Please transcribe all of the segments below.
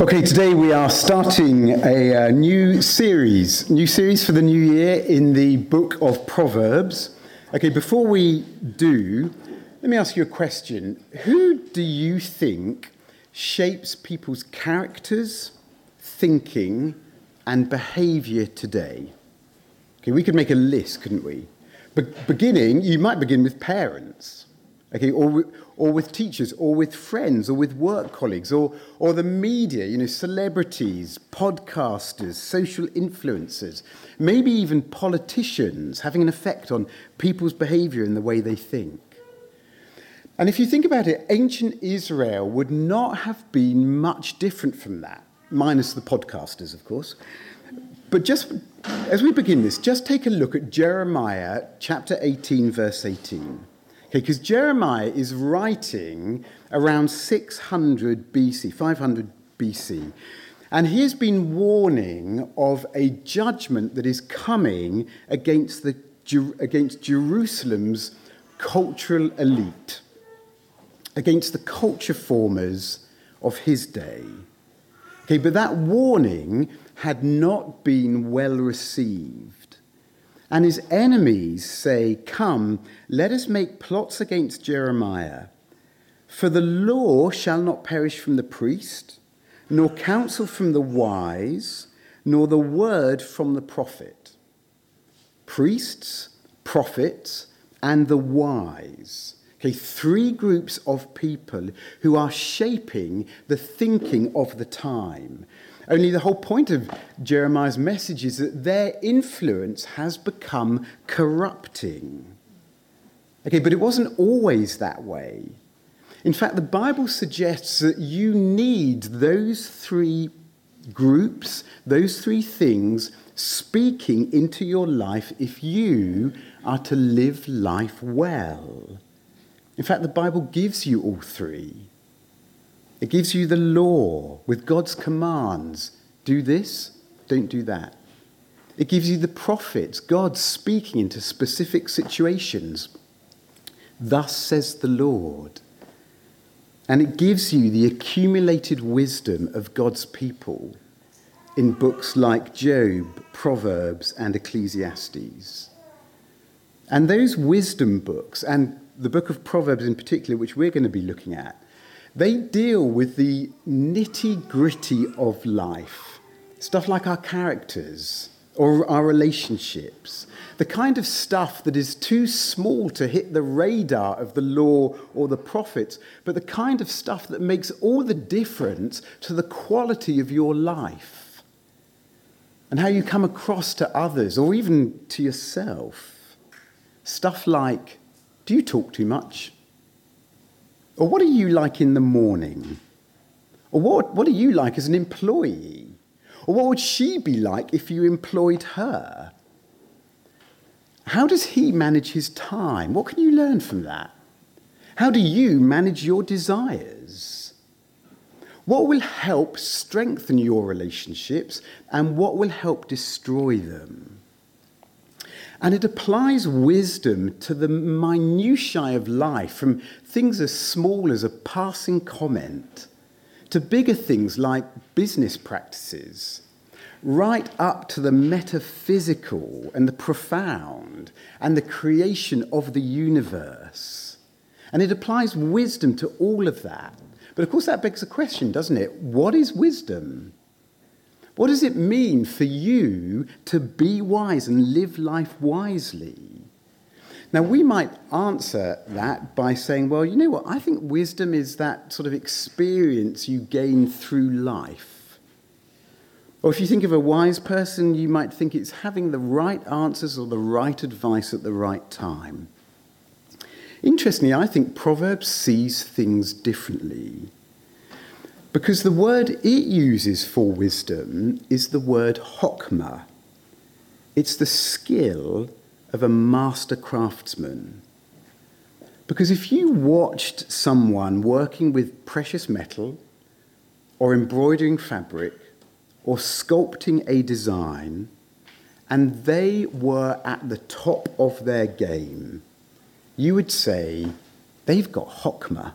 Okay, today we are starting a uh, new series, new series for the new year in the book of Proverbs. Okay, before we do, let me ask you a question. Who do you think shapes people's characters, thinking, and behavior today? Okay, we could make a list, couldn't we? Be- beginning, you might begin with parents, okay, or, or with teachers, or with friends, or with work colleagues, or, or the media, you know, celebrities, podcasters, social influencers, maybe even politicians having an effect on people's behavior and the way they think. And if you think about it, ancient Israel would not have been much different from that, minus the podcasters, of course. But just as we begin this, just take a look at Jeremiah chapter 18, verse 18. Okay, because Jeremiah is writing around 600 BC, 500 BC. And he has been warning of a judgment that is coming against, the, against Jerusalem's cultural elite, against the culture formers of his day. Okay, but that warning had not been well received. And his enemies say, Come, let us make plots against Jeremiah. For the law shall not perish from the priest, nor counsel from the wise, nor the word from the prophet. Priests, prophets, and the wise. Okay, three groups of people who are shaping the thinking of the time. Only the whole point of Jeremiah's message is that their influence has become corrupting. Okay, but it wasn't always that way. In fact, the Bible suggests that you need those three groups, those three things speaking into your life if you are to live life well. In fact, the Bible gives you all three. It gives you the law with God's commands do this, don't do that. It gives you the prophets, God speaking into specific situations. Thus says the Lord. And it gives you the accumulated wisdom of God's people in books like Job, Proverbs, and Ecclesiastes. And those wisdom books, and the book of Proverbs in particular, which we're going to be looking at, they deal with the nitty gritty of life, stuff like our characters or our relationships, the kind of stuff that is too small to hit the radar of the law or the prophets, but the kind of stuff that makes all the difference to the quality of your life and how you come across to others or even to yourself. Stuff like do you talk too much? Or what are you like in the morning? Or what, what are you like as an employee? Or what would she be like if you employed her? How does he manage his time? What can you learn from that? How do you manage your desires? What will help strengthen your relationships and what will help destroy them? And it applies wisdom to the minutiae of life, from things as small as a passing comment to bigger things like business practices, right up to the metaphysical and the profound and the creation of the universe. And it applies wisdom to all of that. But of course, that begs a question, doesn't it? What is wisdom? What does it mean for you to be wise and live life wisely? Now, we might answer that by saying, well, you know what? I think wisdom is that sort of experience you gain through life. Or if you think of a wise person, you might think it's having the right answers or the right advice at the right time. Interestingly, I think Proverbs sees things differently. Because the word it uses for wisdom is the word hokmah. It's the skill of a master craftsman. Because if you watched someone working with precious metal, or embroidering fabric, or sculpting a design, and they were at the top of their game, you would say they've got hokmah.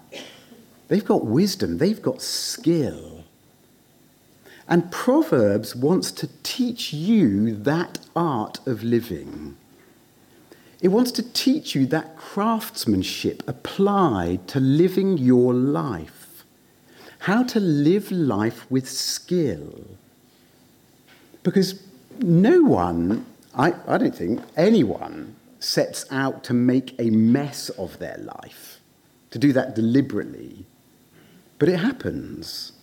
They've got wisdom, they've got skill. And Proverbs wants to teach you that art of living. It wants to teach you that craftsmanship applied to living your life. How to live life with skill. Because no one, I, I don't think anyone, sets out to make a mess of their life, to do that deliberately. But it happens.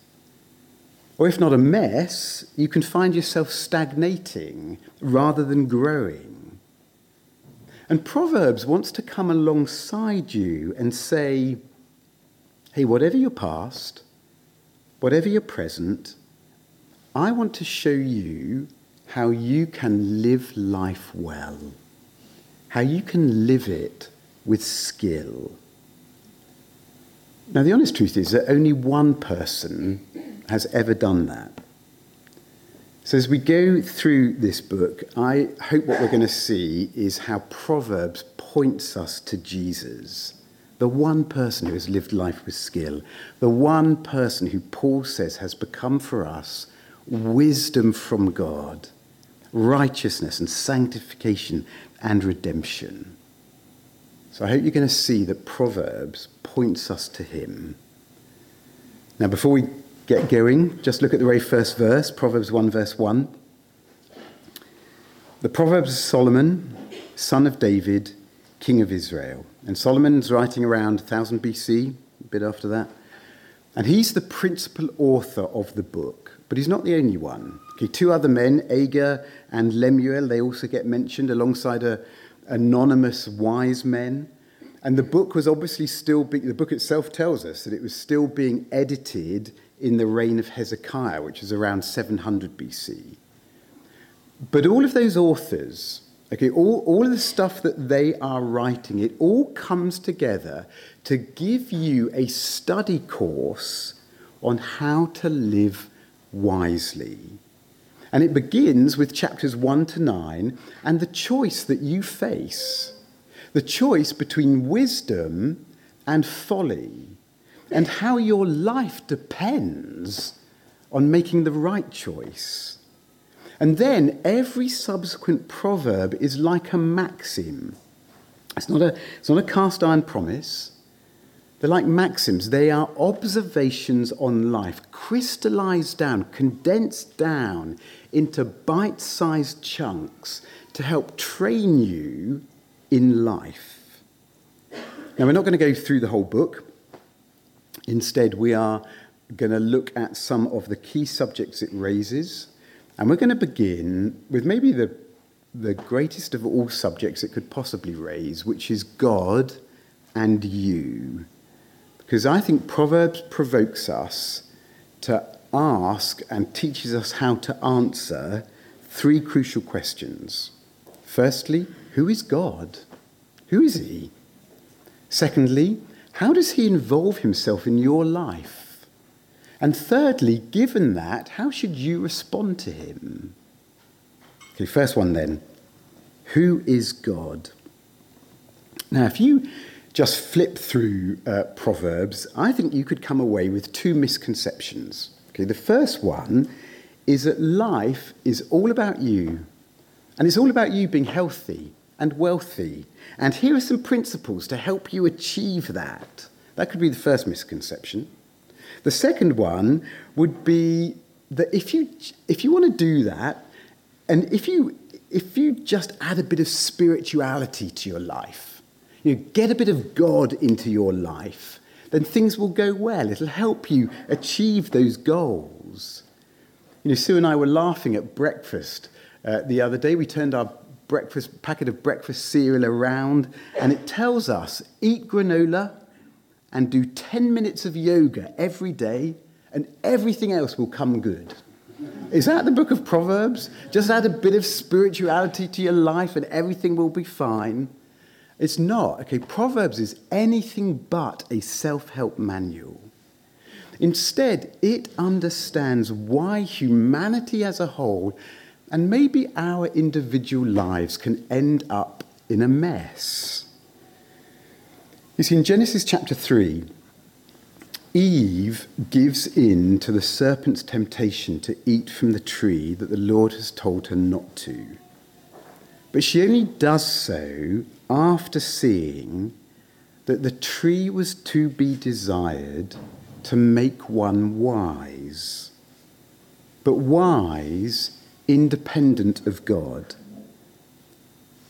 Or if not a mess, you can find yourself stagnating rather than growing. And Proverbs wants to come alongside you and say, hey, whatever your past, whatever your present, I want to show you how you can live life well, how you can live it with skill. Now, the honest truth is that only one person has ever done that. So, as we go through this book, I hope what we're going to see is how Proverbs points us to Jesus, the one person who has lived life with skill, the one person who Paul says has become for us wisdom from God righteousness and sanctification and redemption. So I hope you're going to see that Proverbs points us to him. Now, before we get going, just look at the very first verse, Proverbs 1, verse 1. The Proverbs of Solomon, son of David, king of Israel. And Solomon's writing around 1000 BC, a bit after that. And he's the principal author of the book, but he's not the only one. Okay, two other men, Agur and Lemuel, they also get mentioned alongside a, anonymous wise men. And the book was obviously still, be, the book itself tells us that it was still being edited in the reign of Hezekiah, which is around 700 BC. But all of those authors, okay, all, all of the stuff that they are writing, it all comes together to give you a study course on how to live wisely. And it begins with chapters 1 to 9 and the choice that you face the choice between wisdom and folly, and how your life depends on making the right choice. And then every subsequent proverb is like a maxim. It's not a, it's not a cast iron promise. They're like maxims. They are observations on life, crystallized down, condensed down into bite sized chunks to help train you in life. Now, we're not going to go through the whole book. Instead, we are going to look at some of the key subjects it raises. And we're going to begin with maybe the, the greatest of all subjects it could possibly raise, which is God and you. Because I think Proverbs provokes us to ask and teaches us how to answer three crucial questions. Firstly, who is God? Who is He? Secondly, how does He involve Himself in your life? And thirdly, given that, how should you respond to Him? Okay, first one then. Who is God? Now, if you just flip through uh, Proverbs, I think you could come away with two misconceptions. Okay, the first one is that life is all about you, and it's all about you being healthy and wealthy. And here are some principles to help you achieve that. That could be the first misconception. The second one would be that if you, if you want to do that, and if you, if you just add a bit of spirituality to your life, you know, get a bit of God into your life, then things will go well. It'll help you achieve those goals. You know, Sue and I were laughing at breakfast uh, the other day. We turned our breakfast packet of breakfast cereal around, and it tells us eat granola and do 10 minutes of yoga every day, and everything else will come good. Is that the book of Proverbs? Just add a bit of spirituality to your life, and everything will be fine. It's not. Okay, Proverbs is anything but a self help manual. Instead, it understands why humanity as a whole, and maybe our individual lives, can end up in a mess. You see, in Genesis chapter 3, Eve gives in to the serpent's temptation to eat from the tree that the Lord has told her not to. But she only does so after seeing that the tree was to be desired to make one wise, but wise independent of God.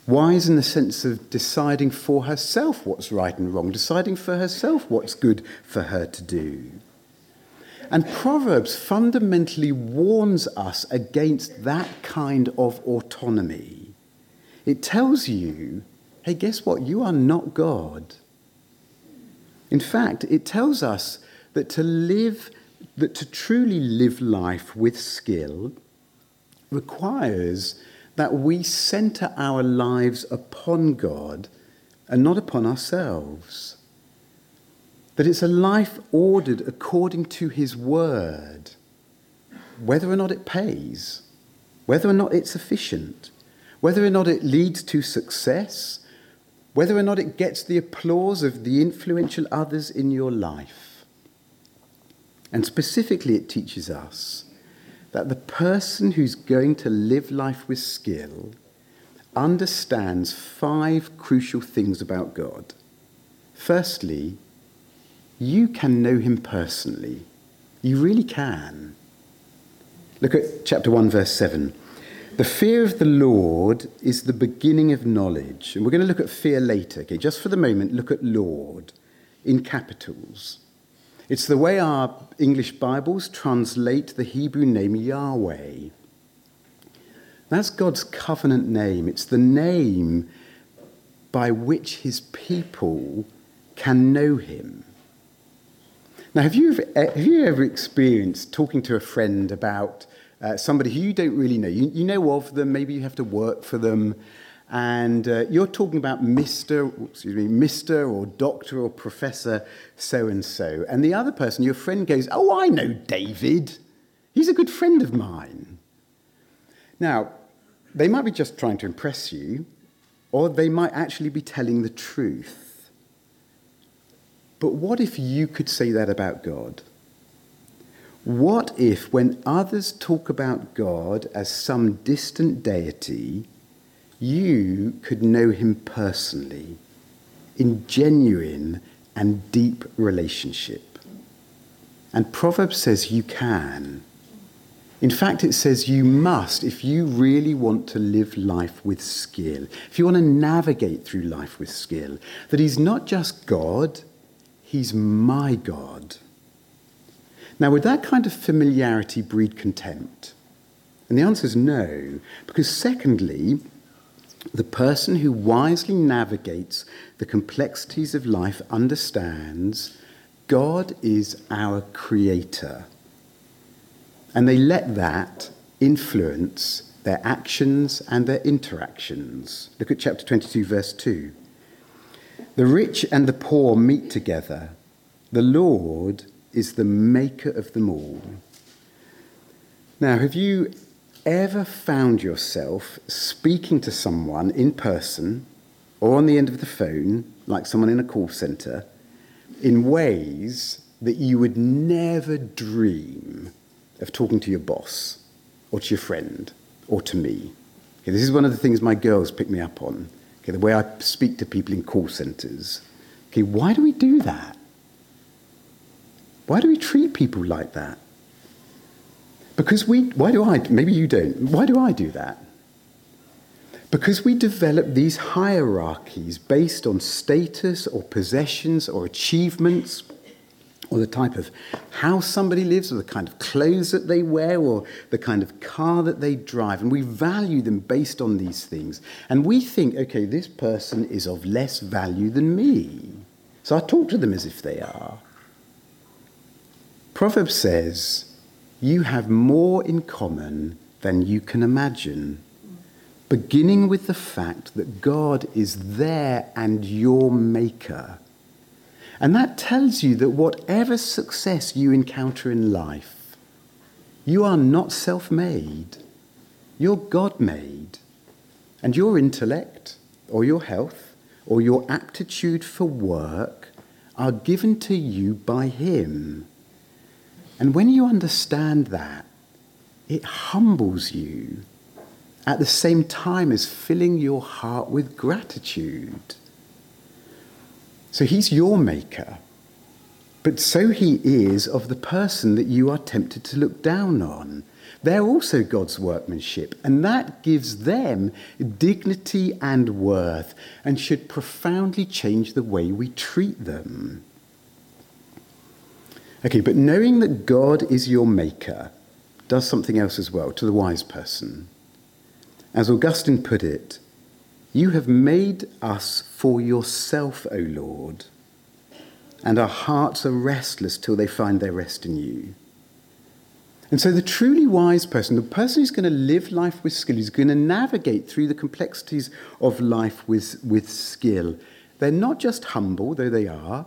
Wise in the sense of deciding for herself what's right and wrong, deciding for herself what's good for her to do. And Proverbs fundamentally warns us against that kind of autonomy. It tells you, hey, guess what? You are not God. In fact, it tells us that to live, that to truly live life with skill requires that we center our lives upon God and not upon ourselves. That it's a life ordered according to His word, whether or not it pays, whether or not it's efficient, whether or not it leads to success, whether or not it gets the applause of the influential others in your life. And specifically, it teaches us that the person who's going to live life with skill understands five crucial things about God. Firstly, you can know him personally. You really can. Look at chapter 1, verse 7. The fear of the Lord is the beginning of knowledge. And we're going to look at fear later. Okay, just for the moment, look at Lord in capitals. It's the way our English Bibles translate the Hebrew name Yahweh. That's God's covenant name. It's the name by which his people can know him. Now, have you have you ever experienced talking to a friend about uh, somebody who you don't really know? You, you know of them, maybe you have to work for them, and uh, you're talking about Mr. excuse me, Mr. or Doctor or Professor so and so, and the other person, your friend, goes, "Oh, I know David. He's a good friend of mine." Now, they might be just trying to impress you, or they might actually be telling the truth. But what if you could say that about God? What if, when others talk about God as some distant deity, you could know him personally in genuine and deep relationship. And Proverbs says you can. In fact, it says you must if you really want to live life with skill, if you want to navigate through life with skill, that He's not just God, He's my God. Now, would that kind of familiarity breed contempt? And the answer is no, because secondly, the person who wisely navigates the complexities of life understands God is our creator. And they let that influence their actions and their interactions. Look at chapter 22, verse 2. The rich and the poor meet together. The Lord is the maker of them all. Now, have you ever found yourself speaking to someone in person or on the end of the phone, like someone in a call centre, in ways that you would never dream of talking to your boss or to your friend or to me? Okay, this is one of the things my girls pick me up on. Okay, the way I speak to people in call centres. Okay, why do we do that? Why do we treat people like that? Because we, why do I, maybe you don't, why do I do that? Because we develop these hierarchies based on status or possessions or achievements or the type of house somebody lives or the kind of clothes that they wear or the kind of car that they drive. And we value them based on these things. And we think, okay, this person is of less value than me. So I talk to them as if they are. Proverbs says, you have more in common than you can imagine. Beginning with the fact that God is there and your maker. And that tells you that whatever success you encounter in life, you are not self made, you're God made. And your intellect, or your health, or your aptitude for work are given to you by Him. And when you understand that, it humbles you at the same time as filling your heart with gratitude. So He's your maker, but so He is of the person that you are tempted to look down on. They're also God's workmanship, and that gives them dignity and worth and should profoundly change the way we treat them. Okay, but knowing that God is your maker does something else as well to the wise person. As Augustine put it, you have made us for yourself, O Lord, and our hearts are restless till they find their rest in you. And so, the truly wise person, the person who's going to live life with skill, who's going to navigate through the complexities of life with, with skill, they're not just humble, though they are.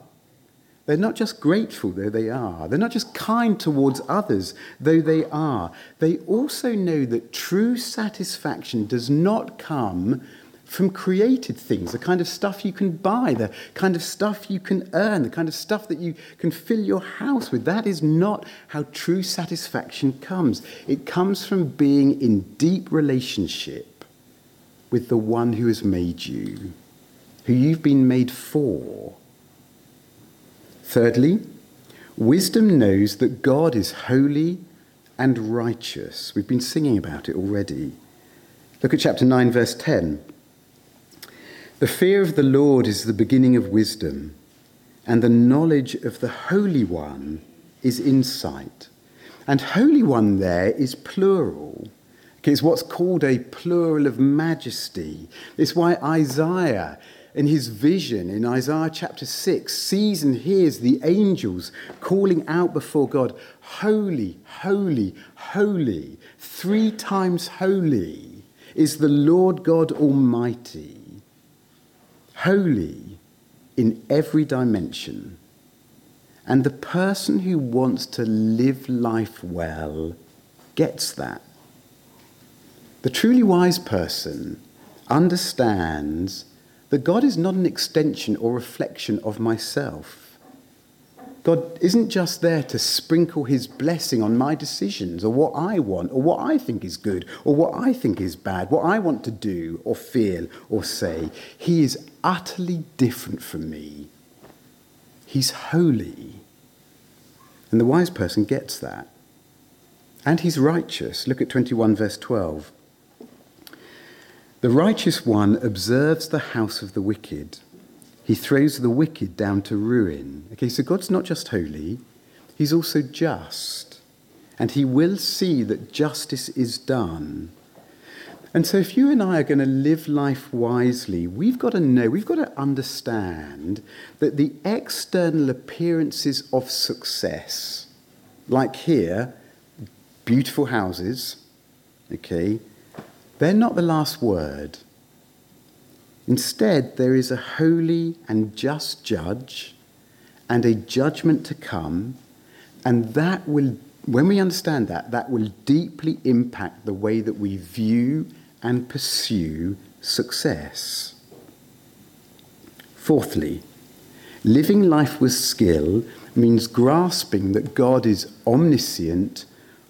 They're not just grateful, though they are. They're not just kind towards others, though they are. They also know that true satisfaction does not come from created things, the kind of stuff you can buy, the kind of stuff you can earn, the kind of stuff that you can fill your house with. That is not how true satisfaction comes. It comes from being in deep relationship with the one who has made you, who you've been made for. Thirdly, wisdom knows that God is holy and righteous. We've been singing about it already. Look at chapter 9, verse 10. The fear of the Lord is the beginning of wisdom, and the knowledge of the Holy One is insight. And Holy One there is plural. It's what's called a plural of majesty. It's why Isaiah, in his vision in Isaiah chapter 6, sees and hears the angels calling out before God, Holy, holy, holy, three times holy is the Lord God Almighty holy in every dimension. And the person who wants to live life well gets that. The truly wise person understands that God is not an extension or reflection of myself. God isn't just there to sprinkle his blessing on my decisions or what I want or what I think is good or what I think is bad, what I want to do or feel or say. He is utterly different from me. He's holy. And the wise person gets that. And he's righteous. Look at 21, verse 12. The righteous one observes the house of the wicked he throws the wicked down to ruin. Okay, so God's not just holy, He's also just. And He will see that justice is done. And so, if you and I are going to live life wisely, we've got to know, we've got to understand that the external appearances of success, like here, beautiful houses, okay, they're not the last word. Instead, there is a holy and just judge and a judgment to come, and that will, when we understand that, that will deeply impact the way that we view and pursue success. Fourthly, living life with skill means grasping that God is omniscient,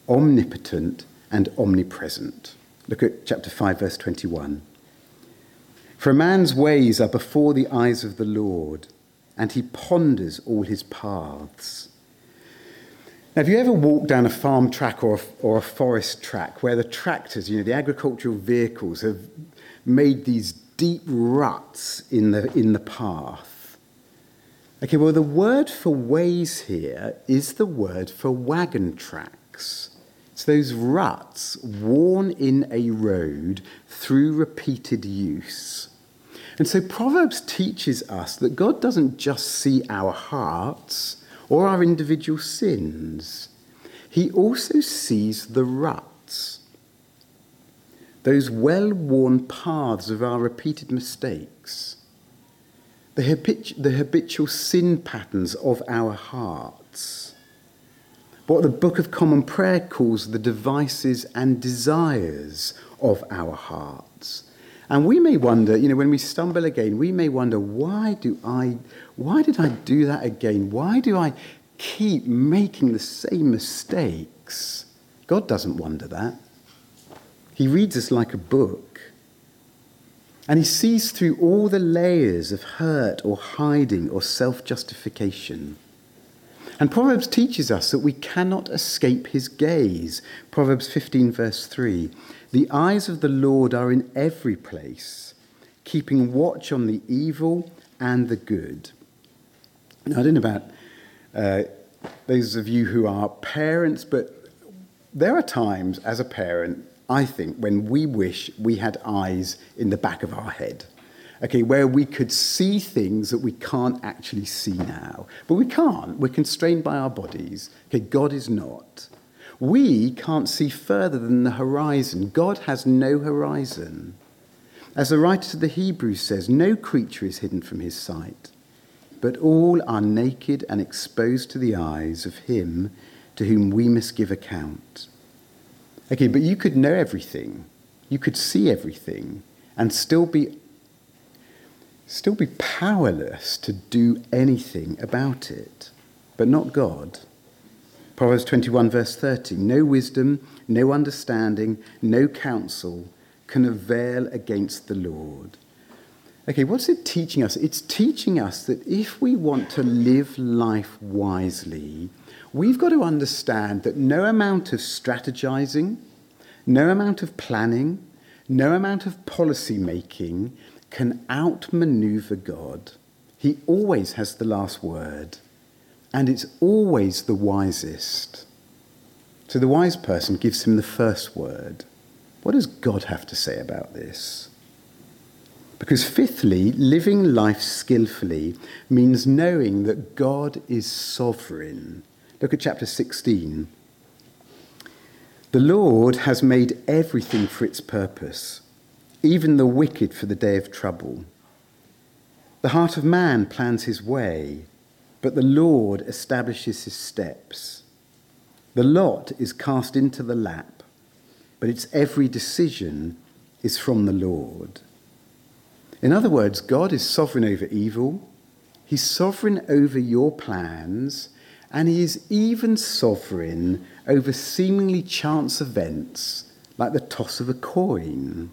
omnipotent, and omnipresent. Look at chapter 5, verse 21. For a man's ways are before the eyes of the Lord, and he ponders all his paths. Now, have you ever walked down a farm track or a, or a forest track where the tractors, you know, the agricultural vehicles, have made these deep ruts in the, in the path? Okay, well, the word for ways here is the word for wagon tracks. It's those ruts worn in a road through repeated use. And so Proverbs teaches us that God doesn't just see our hearts or our individual sins, He also sees the ruts, those well worn paths of our repeated mistakes, the habitual sin patterns of our hearts what the Book of Common Prayer calls the devices and desires of our hearts. And we may wonder, you know, when we stumble again, we may wonder, why do I, why did I do that again? Why do I keep making the same mistakes? God doesn't wonder that. He reads us like a book. And he sees through all the layers of hurt or hiding or self justification. And Proverbs teaches us that we cannot escape his gaze. Proverbs 15, verse 3 The eyes of the Lord are in every place, keeping watch on the evil and the good. Now, I don't know about uh, those of you who are parents, but there are times as a parent, I think, when we wish we had eyes in the back of our head okay, where we could see things that we can't actually see now. But we can't. We're constrained by our bodies. Okay, God is not. We can't see further than the horizon. God has no horizon. As the writer to the Hebrews says, no creature is hidden from his sight, but all are naked and exposed to the eyes of him to whom we must give account. Okay, but you could know everything, you could see everything, and still be still be powerless to do anything about it, but not God. Proverbs 21, verse 30 No wisdom, no understanding, no counsel can avail against the Lord. Okay, what's it teaching us? It's teaching us that if we want to live life wisely, we've got to understand that no amount of strategizing, no amount of planning, no amount of policy making can outmaneuver God. He always has the last word, and it's always the wisest. So the wise person gives him the first word. What does God have to say about this? Because, fifthly, living life skillfully means knowing that God is sovereign. Look at chapter 16. The Lord has made everything for its purpose even the wicked for the day of trouble. The heart of man plans his way, but the Lord establishes his steps. The lot is cast into the lap, but its every decision is from the Lord. In other words, God is sovereign over evil, He's sovereign over your plans, and He is even sovereign over seemingly chance events like the toss of a coin.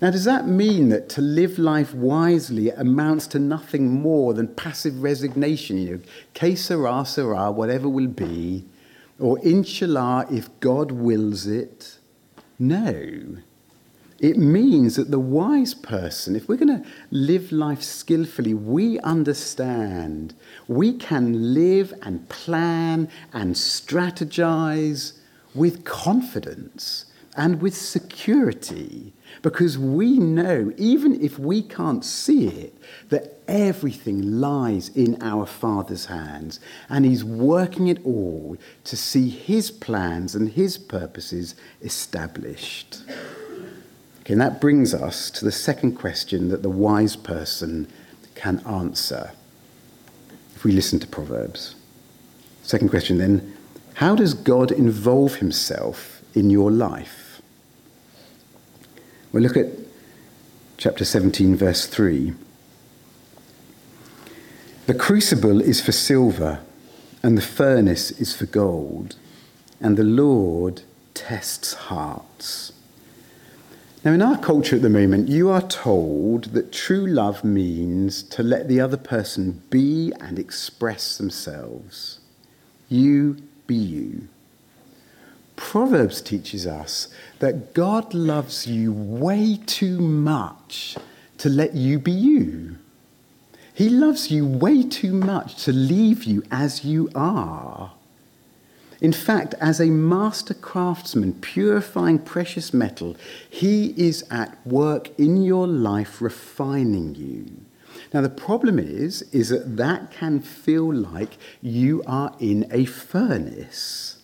Now, does that mean that to live life wisely amounts to nothing more than passive resignation? You know, que sera, sera, whatever will be, or inshallah, if God wills it? No. It means that the wise person, if we're going to live life skillfully, we understand we can live and plan and strategize with confidence and with security because we know, even if we can't see it, that everything lies in our Father's hands and He's working it all to see His plans and His purposes established. Okay, and that brings us to the second question that the wise person can answer if we listen to Proverbs. Second question then how does God involve Himself in your life? We'll look at chapter 17, verse 3. The crucible is for silver, and the furnace is for gold, and the Lord tests hearts. Now, in our culture at the moment, you are told that true love means to let the other person be and express themselves. You be you. Proverbs teaches us that God loves you way too much to let you be you. He loves you way too much to leave you as you are. In fact, as a master craftsman purifying precious metal, he is at work in your life refining you. Now the problem is is that that can feel like you are in a furnace.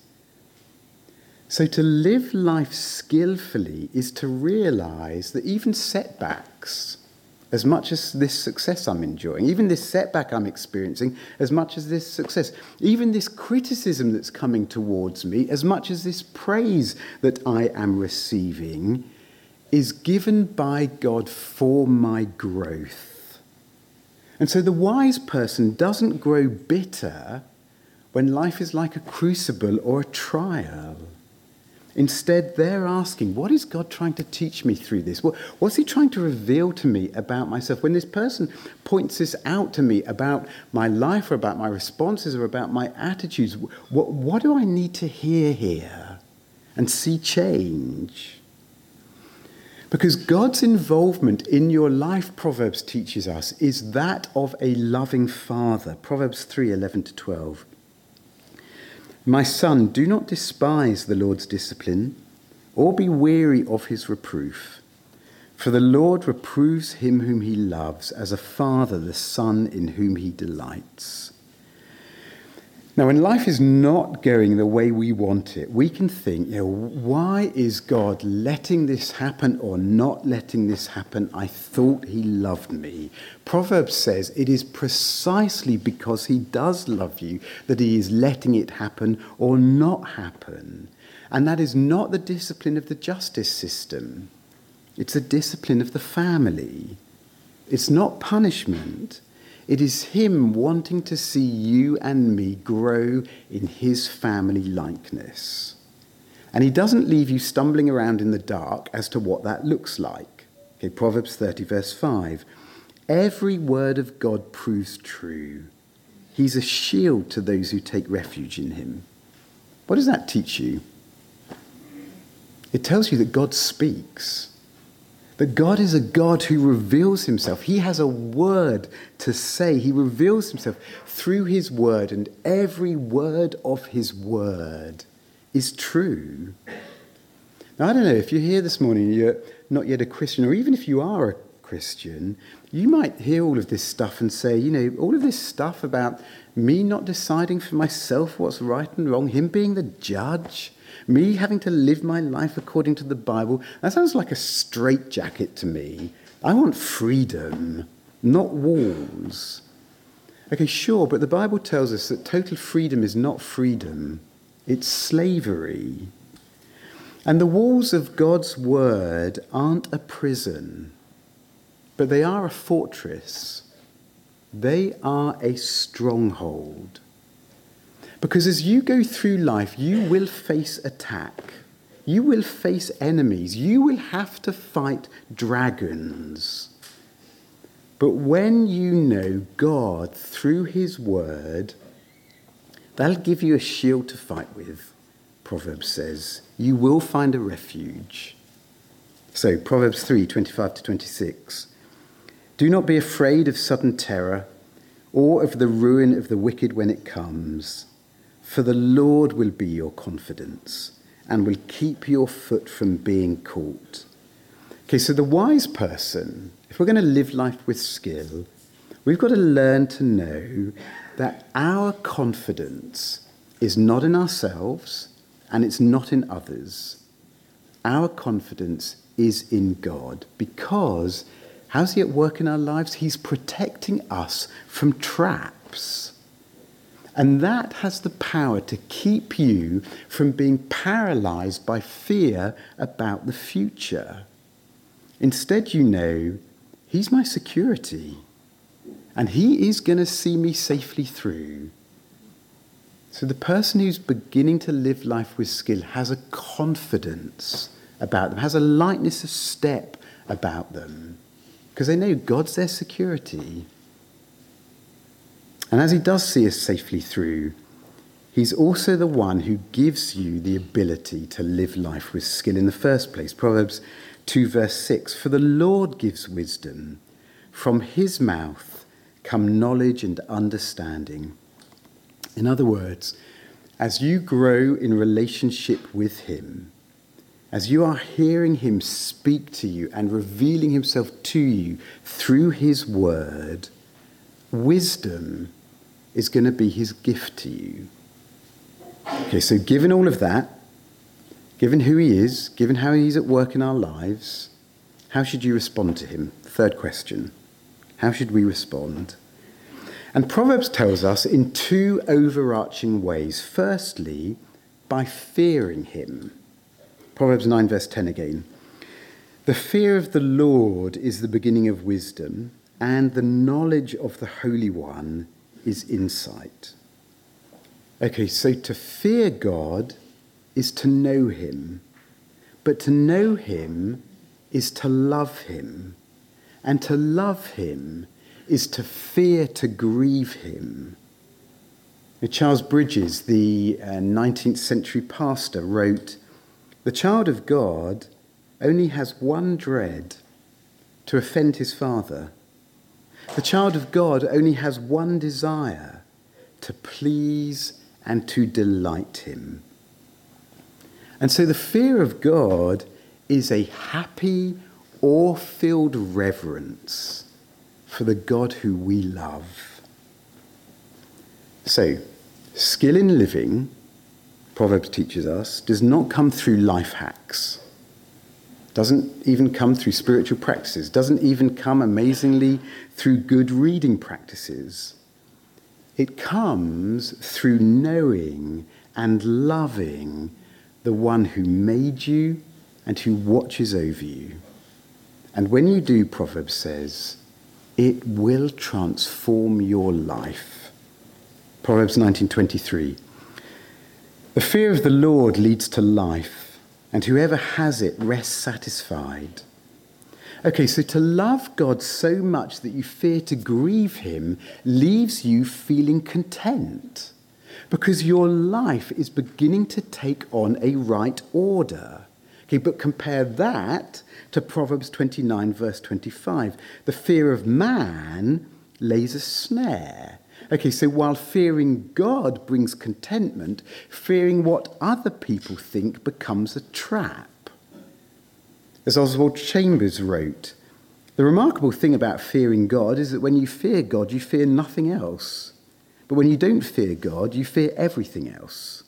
So, to live life skillfully is to realize that even setbacks, as much as this success I'm enjoying, even this setback I'm experiencing, as much as this success, even this criticism that's coming towards me, as much as this praise that I am receiving, is given by God for my growth. And so the wise person doesn't grow bitter when life is like a crucible or a trial. Instead, they're asking, What is God trying to teach me through this? What's He trying to reveal to me about myself? When this person points this out to me about my life or about my responses or about my attitudes, what, what do I need to hear here and see change? Because God's involvement in your life, Proverbs teaches us, is that of a loving father. Proverbs 3 11 to 12. My son, do not despise the Lord's discipline, or be weary of his reproof. For the Lord reproves him whom he loves, as a father the son in whom he delights. Now, when life is not going the way we want it, we can think, you know, why is God letting this happen or not letting this happen? I thought he loved me. Proverbs says it is precisely because he does love you that he is letting it happen or not happen. And that is not the discipline of the justice system, it's the discipline of the family. It's not punishment. It is Him wanting to see you and me grow in His family likeness. And He doesn't leave you stumbling around in the dark as to what that looks like. Okay, Proverbs 30, verse 5. Every word of God proves true. He's a shield to those who take refuge in Him. What does that teach you? It tells you that God speaks. That God is a God who reveals himself. He has a word to say. He reveals himself through his word, and every word of his word is true. Now, I don't know if you're here this morning you're not yet a Christian, or even if you are a Christian, you might hear all of this stuff and say, you know, all of this stuff about me not deciding for myself what's right and wrong, him being the judge, me having to live my life according to the Bible, that sounds like a straitjacket to me. I want freedom, not walls. Okay, sure, but the Bible tells us that total freedom is not freedom, it's slavery. And the walls of God's word aren't a prison, but they are a fortress. They are a stronghold. Because as you go through life, you will face attack. You will face enemies. You will have to fight dragons. But when you know God through His Word, that'll give you a shield to fight with, Proverbs says. You will find a refuge. So, Proverbs 3 25 to 26. Do not be afraid of sudden terror or of the ruin of the wicked when it comes. For the Lord will be your confidence and will keep your foot from being caught. Okay, so the wise person, if we're going to live life with skill, we've got to learn to know that our confidence is not in ourselves and it's not in others. Our confidence is in God because how's He at work in our lives? He's protecting us from traps. And that has the power to keep you from being paralyzed by fear about the future. Instead, you know, He's my security, and He is going to see me safely through. So, the person who's beginning to live life with skill has a confidence about them, has a lightness of step about them, because they know God's their security. And as he does see us safely through, he's also the one who gives you the ability to live life with skill in the first place. Proverbs 2, verse 6 For the Lord gives wisdom, from his mouth come knowledge and understanding. In other words, as you grow in relationship with him, as you are hearing him speak to you and revealing himself to you through his word, wisdom is going to be his gift to you. Okay, so given all of that, given who he is, given how he's at work in our lives, how should you respond to him? Third question. How should we respond? And Proverbs tells us in two overarching ways. Firstly, by fearing him. Proverbs 9, verse 10 again. The fear of the Lord is the beginning of wisdom, and the knowledge of the Holy One is insight. Okay, so to fear God is to know Him, but to know Him is to love Him, and to love Him is to fear to grieve Him. Charles Bridges, the uh, 19th century pastor, wrote The child of God only has one dread to offend his father. The child of God only has one desire to please and to delight him. And so the fear of God is a happy, awe filled reverence for the God who we love. So, skill in living, Proverbs teaches us, does not come through life hacks, doesn't even come through spiritual practices, doesn't even come amazingly through good reading practices. It comes through knowing and loving the one who made you and who watches over you. And when you do, Proverbs says, it will transform your life. Proverbs 19:23 The fear of the Lord leads to life, and whoever has it rests satisfied. Okay, so to love God so much that you fear to grieve him leaves you feeling content because your life is beginning to take on a right order. Okay, but compare that to Proverbs 29, verse 25. The fear of man lays a snare. Okay, so while fearing God brings contentment, fearing what other people think becomes a trap. As Oswald Chambers wrote, the remarkable thing about fearing God is that when you fear God, you fear nothing else. But when you don't fear God, you fear everything else.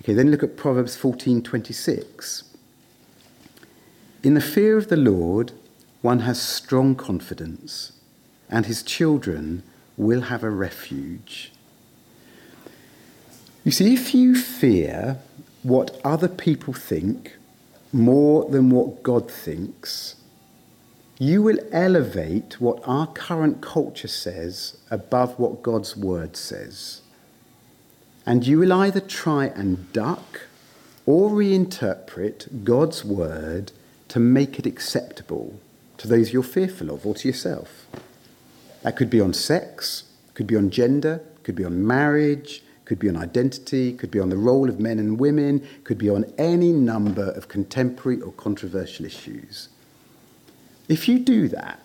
Okay, then look at Proverbs 14:26. In the fear of the Lord, one has strong confidence, and his children will have a refuge. You see, if you fear what other people think more than what God thinks, you will elevate what our current culture says above what God's word says. And you will either try and duck or reinterpret God's word to make it acceptable to those you're fearful of or to yourself. That could be on sex, could be on gender, could be on marriage, could be on identity, could be on the role of men and women, could be on any number of contemporary or controversial issues. If you do that,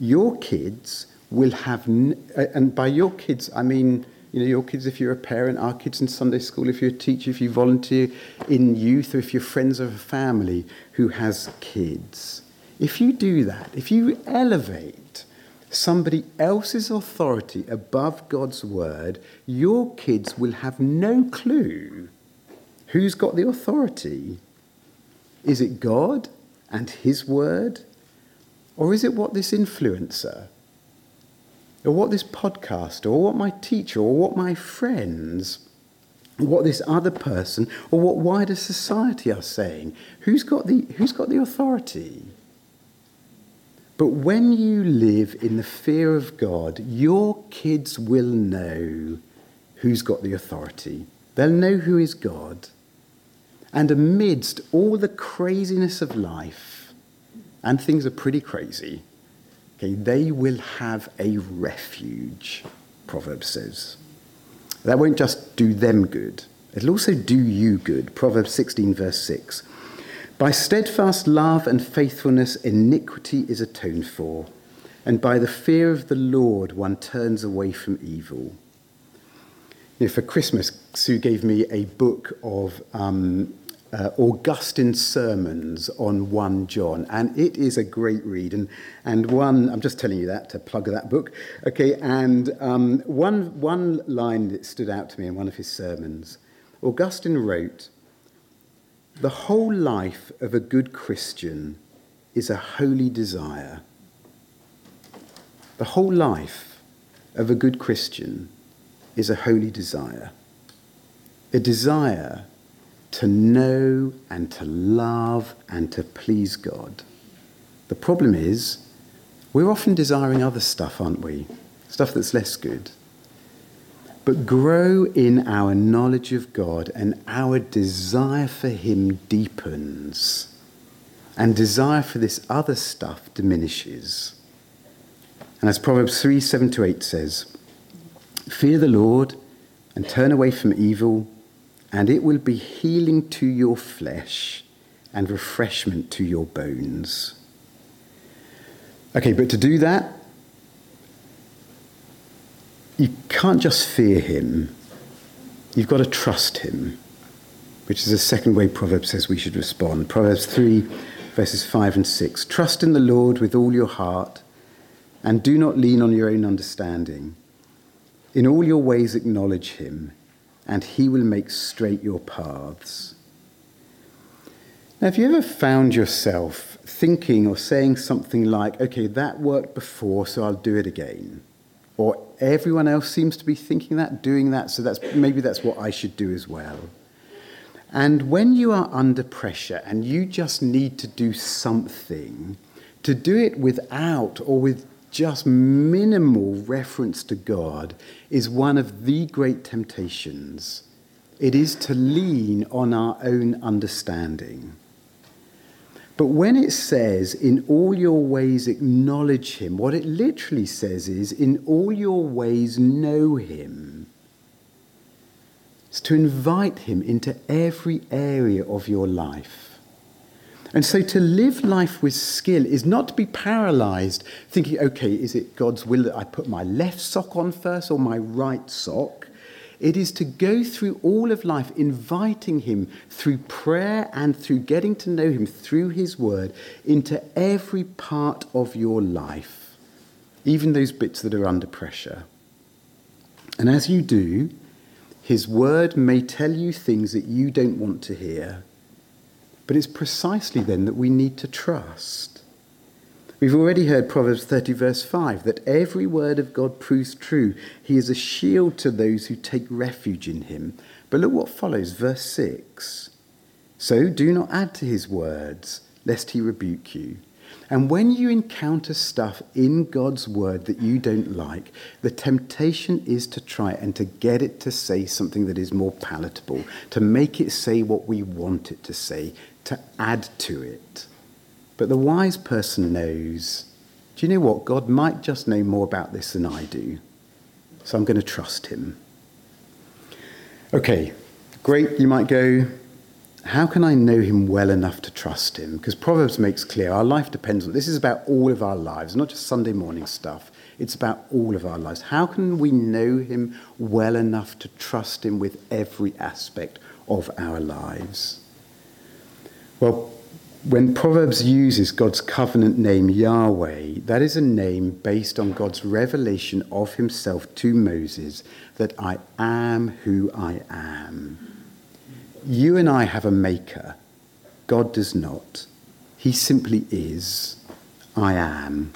your kids will have, and by your kids, I mean, you know, your kids if you're a parent, our kids in Sunday school, if you're a teacher, if you volunteer in youth, or if you're friends of a family who has kids. If you do that, if you elevate somebody else's authority above God's word, your kids will have no clue who's got the authority. Is it God and His word? Or is it what this influencer, or what this podcast, or what my teacher, or what my friends, or what this other person, or what wider society are saying? Who's got the, who's got the authority? But when you live in the fear of God, your kids will know who's got the authority. They'll know who is God. And amidst all the craziness of life, and things are pretty crazy, okay, they will have a refuge, Proverbs says. That won't just do them good, it'll also do you good. Proverbs 16, verse 6. By steadfast love and faithfulness, iniquity is atoned for, and by the fear of the Lord, one turns away from evil. You know, for Christmas, Sue gave me a book of um, uh, Augustine sermons on 1 John, and it is a great read. And, and one, I'm just telling you that to plug that book, okay, and um, one, one line that stood out to me in one of his sermons Augustine wrote, The whole life of a good Christian is a holy desire. The whole life of a good Christian is a holy desire. A desire to know and to love and to please God. The problem is, we're often desiring other stuff, aren't we? Stuff that's less good. But grow in our knowledge of God, and our desire for Him deepens, and desire for this other stuff diminishes. And as Proverbs 3 7 to 8 says, Fear the Lord and turn away from evil, and it will be healing to your flesh and refreshment to your bones. Okay, but to do that, you can't just fear him, you've got to trust him, which is the second way Proverbs says we should respond. Proverbs 3, verses 5 and 6. Trust in the Lord with all your heart, and do not lean on your own understanding. In all your ways, acknowledge him, and he will make straight your paths. Now, have you ever found yourself thinking or saying something like, okay, that worked before, so I'll do it again? Or everyone else seems to be thinking that, doing that, so that's, maybe that's what I should do as well. And when you are under pressure and you just need to do something, to do it without or with just minimal reference to God is one of the great temptations. It is to lean on our own understanding. But when it says, in all your ways acknowledge him, what it literally says is, in all your ways know him. It's to invite him into every area of your life. And so to live life with skill is not to be paralyzed, thinking, okay, is it God's will that I put my left sock on first or my right sock? It is to go through all of life, inviting Him through prayer and through getting to know Him through His Word into every part of your life, even those bits that are under pressure. And as you do, His Word may tell you things that you don't want to hear but it's precisely then that we need to trust. We've already heard Proverbs 30, verse 5, that every word of God proves true. He is a shield to those who take refuge in him. But look what follows, verse 6. So do not add to his words, lest he rebuke you. And when you encounter stuff in God's word that you don't like, the temptation is to try and to get it to say something that is more palatable, to make it say what we want it to say, to add to it. But the wise person knows do you know what? God might just know more about this than I do. So I'm going to trust him. Okay, great. You might go, how can I know him well enough to trust him? Because Proverbs makes clear our life depends on this is about all of our lives, not just Sunday morning stuff. It's about all of our lives. How can we know him well enough to trust him with every aspect of our lives? Well, when Proverbs uses God's covenant name Yahweh, that is a name based on God's revelation of himself to Moses that I am who I am. You and I have a maker. God does not. He simply is. I am.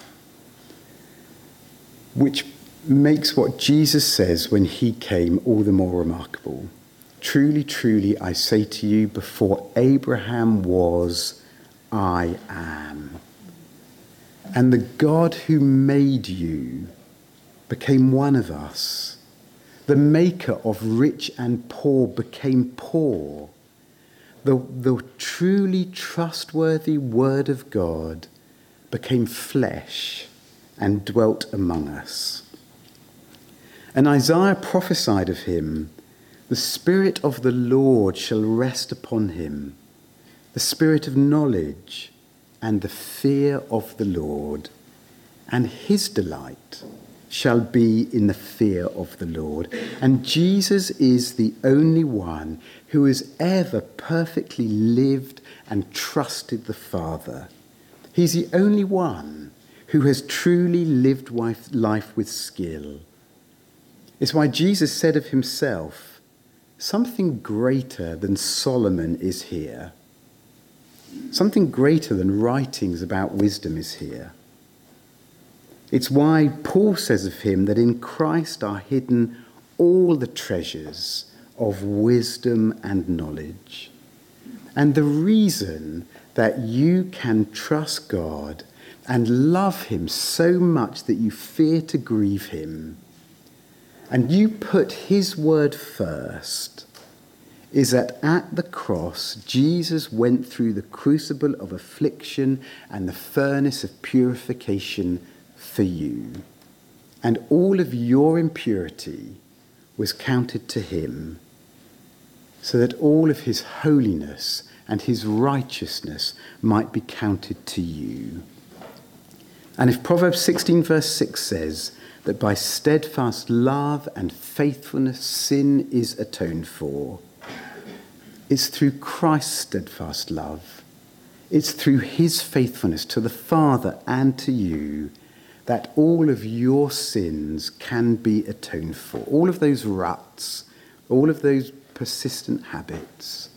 Which makes what Jesus says when he came all the more remarkable. Truly, truly, I say to you, before Abraham was, I am. And the God who made you became one of us. The maker of rich and poor became poor. The, the truly trustworthy Word of God became flesh and dwelt among us. And Isaiah prophesied of him the Spirit of the Lord shall rest upon him, the Spirit of knowledge and the fear of the Lord, and his delight shall be in the fear of the Lord. And Jesus is the only one who has ever perfectly lived and trusted the Father. He's the only one who has truly lived life with skill. It's why Jesus said of himself, Something greater than Solomon is here. Something greater than writings about wisdom is here. It's why Paul says of him that in Christ are hidden all the treasures of wisdom and knowledge. And the reason that you can trust God and love Him so much that you fear to grieve Him, and you put His word first, is that at the cross, Jesus went through the crucible of affliction and the furnace of purification for you. And all of your impurity was counted to him, so that all of his holiness and his righteousness might be counted to you. And if Proverbs 16, verse 6 says that by steadfast love and faithfulness sin is atoned for, it's through Christ's steadfast love. It's through his faithfulness to the Father and to you that all of your sins can be atoned for. All of those ruts, all of those persistent habits.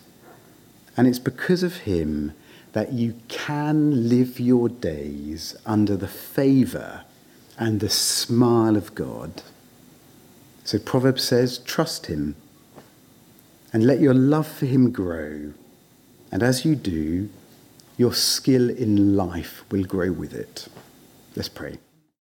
And it's because of him that you can live your days under the favour and the smile of God. So Proverbs says, trust him and let your love for him grow. And as you do, your skill in life will grow with it. Let's pray.